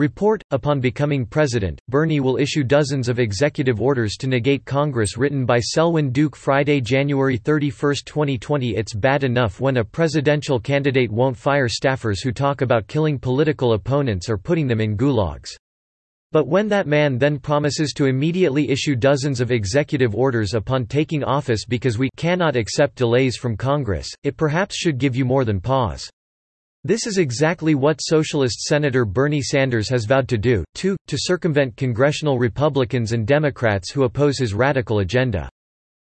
Report, upon becoming president, Bernie will issue dozens of executive orders to negate Congress written by Selwyn Duke Friday, January 31, 2020 It's bad enough when a presidential candidate won't fire staffers who talk about killing political opponents or putting them in gulags. But when that man then promises to immediately issue dozens of executive orders upon taking office because we cannot accept delays from Congress, it perhaps should give you more than pause. This is exactly what Socialist Senator Bernie Sanders has vowed to do, too, to circumvent congressional Republicans and Democrats who oppose his radical agenda.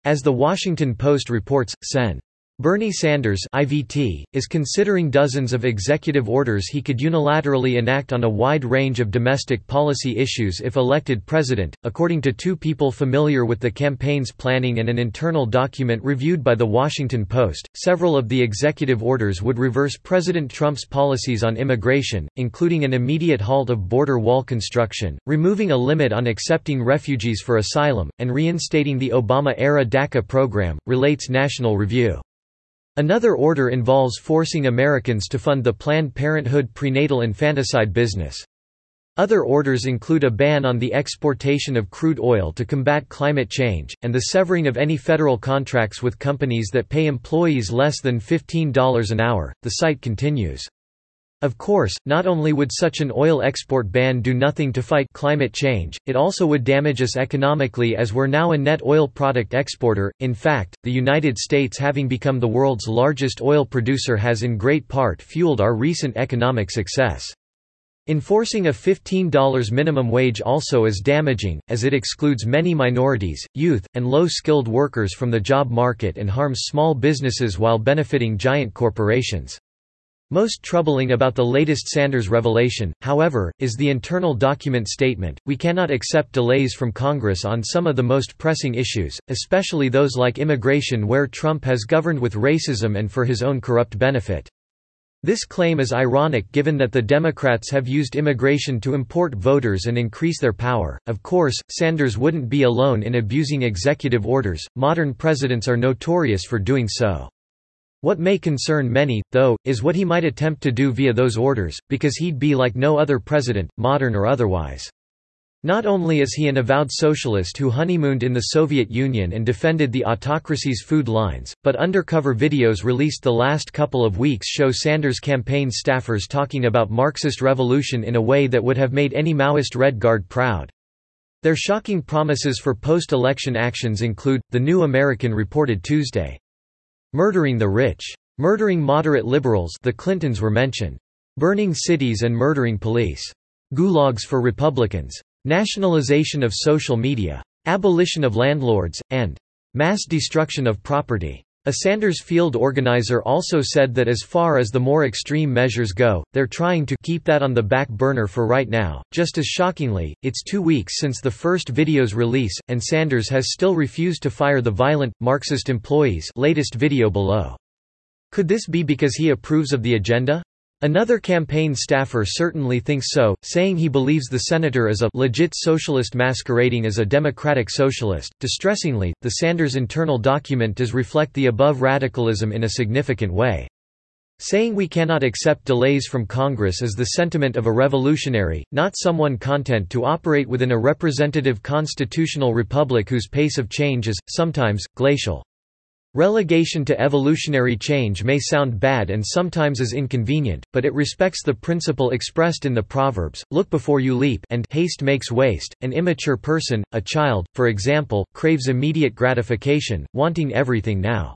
As The Washington Post reports, Sen. Bernie Sanders IVT, is considering dozens of executive orders he could unilaterally enact on a wide range of domestic policy issues if elected president, according to two people familiar with the campaign's planning and an internal document reviewed by The Washington Post. Several of the executive orders would reverse President Trump's policies on immigration, including an immediate halt of border wall construction, removing a limit on accepting refugees for asylum, and reinstating the Obama-era DACA program, relates National Review. Another order involves forcing Americans to fund the Planned Parenthood prenatal infanticide business. Other orders include a ban on the exportation of crude oil to combat climate change, and the severing of any federal contracts with companies that pay employees less than $15 an hour. The site continues. Of course, not only would such an oil export ban do nothing to fight climate change, it also would damage us economically as we're now a net oil product exporter. In fact, the United States having become the world's largest oil producer has in great part fueled our recent economic success. Enforcing a $15 minimum wage also is damaging, as it excludes many minorities, youth, and low-skilled workers from the job market and harms small businesses while benefiting giant corporations. Most troubling about the latest Sanders revelation, however, is the internal document statement, we cannot accept delays from Congress on some of the most pressing issues, especially those like immigration where Trump has governed with racism and for his own corrupt benefit. This claim is ironic given that the Democrats have used immigration to import voters and increase their power. Of course, Sanders wouldn't be alone in abusing executive orders, modern presidents are notorious for doing so. What may concern many, though, is what he might attempt to do via those orders, because he'd be like no other president, modern or otherwise. Not only is he an avowed socialist who honeymooned in the Soviet Union and defended the autocracy's food lines, but undercover videos released the last couple of weeks show Sanders' campaign staffers talking about Marxist revolution in a way that would have made any Maoist Red Guard proud. Their shocking promises for post-election actions include, The New American reported Tuesday. Murdering the rich. Murdering moderate liberals the Clintons were mentioned. Burning cities and murdering police. Gulags for Republicans. Nationalization of social media. Abolition of landlords, and mass destruction of property. A Sanders field organizer also said that as far as the more extreme measures go, they're trying to keep that on the back burner for right now. Just as shockingly, it's two weeks since the first video's release, and Sanders has still refused to fire the violent, Marxist employees latest video below. Could this be because he approves of the agenda? Another campaign staffer certainly thinks so, saying he believes the senator is a legit socialist masquerading as a democratic socialist. Distressingly, the Sanders internal document does reflect the above radicalism in a significant way. Saying we cannot accept delays from Congress is the sentiment of a revolutionary, not someone content to operate within a representative constitutional republic whose pace of change is, sometimes, glacial. Relegation to evolutionary change may sound bad and sometimes is inconvenient, but it respects the principle expressed in the Proverbs, look before you leap and haste makes waste. An immature person, a child, for example, craves immediate gratification, wanting everything now.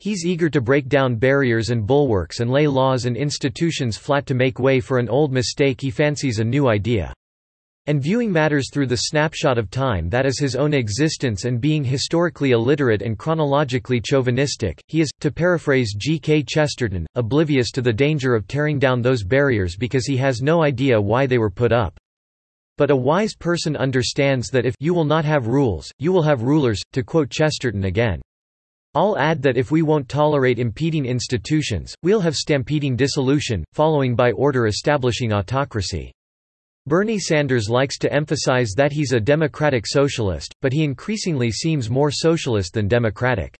He's eager to break down barriers and bulwarks and lay laws and institutions flat to make way for an old mistake he fancies a new idea. And viewing matters through the snapshot of time that is his own existence and being historically illiterate and chronologically chauvinistic, he is, to paraphrase G. K. Chesterton, oblivious to the danger of tearing down those barriers because he has no idea why they were put up. But a wise person understands that if you will not have rules, you will have rulers, to quote Chesterton again. I'll add that if we won't tolerate impeding institutions, we'll have stampeding dissolution, following by order establishing autocracy. Bernie Sanders likes to emphasize that he's a democratic socialist, but he increasingly seems more socialist than democratic.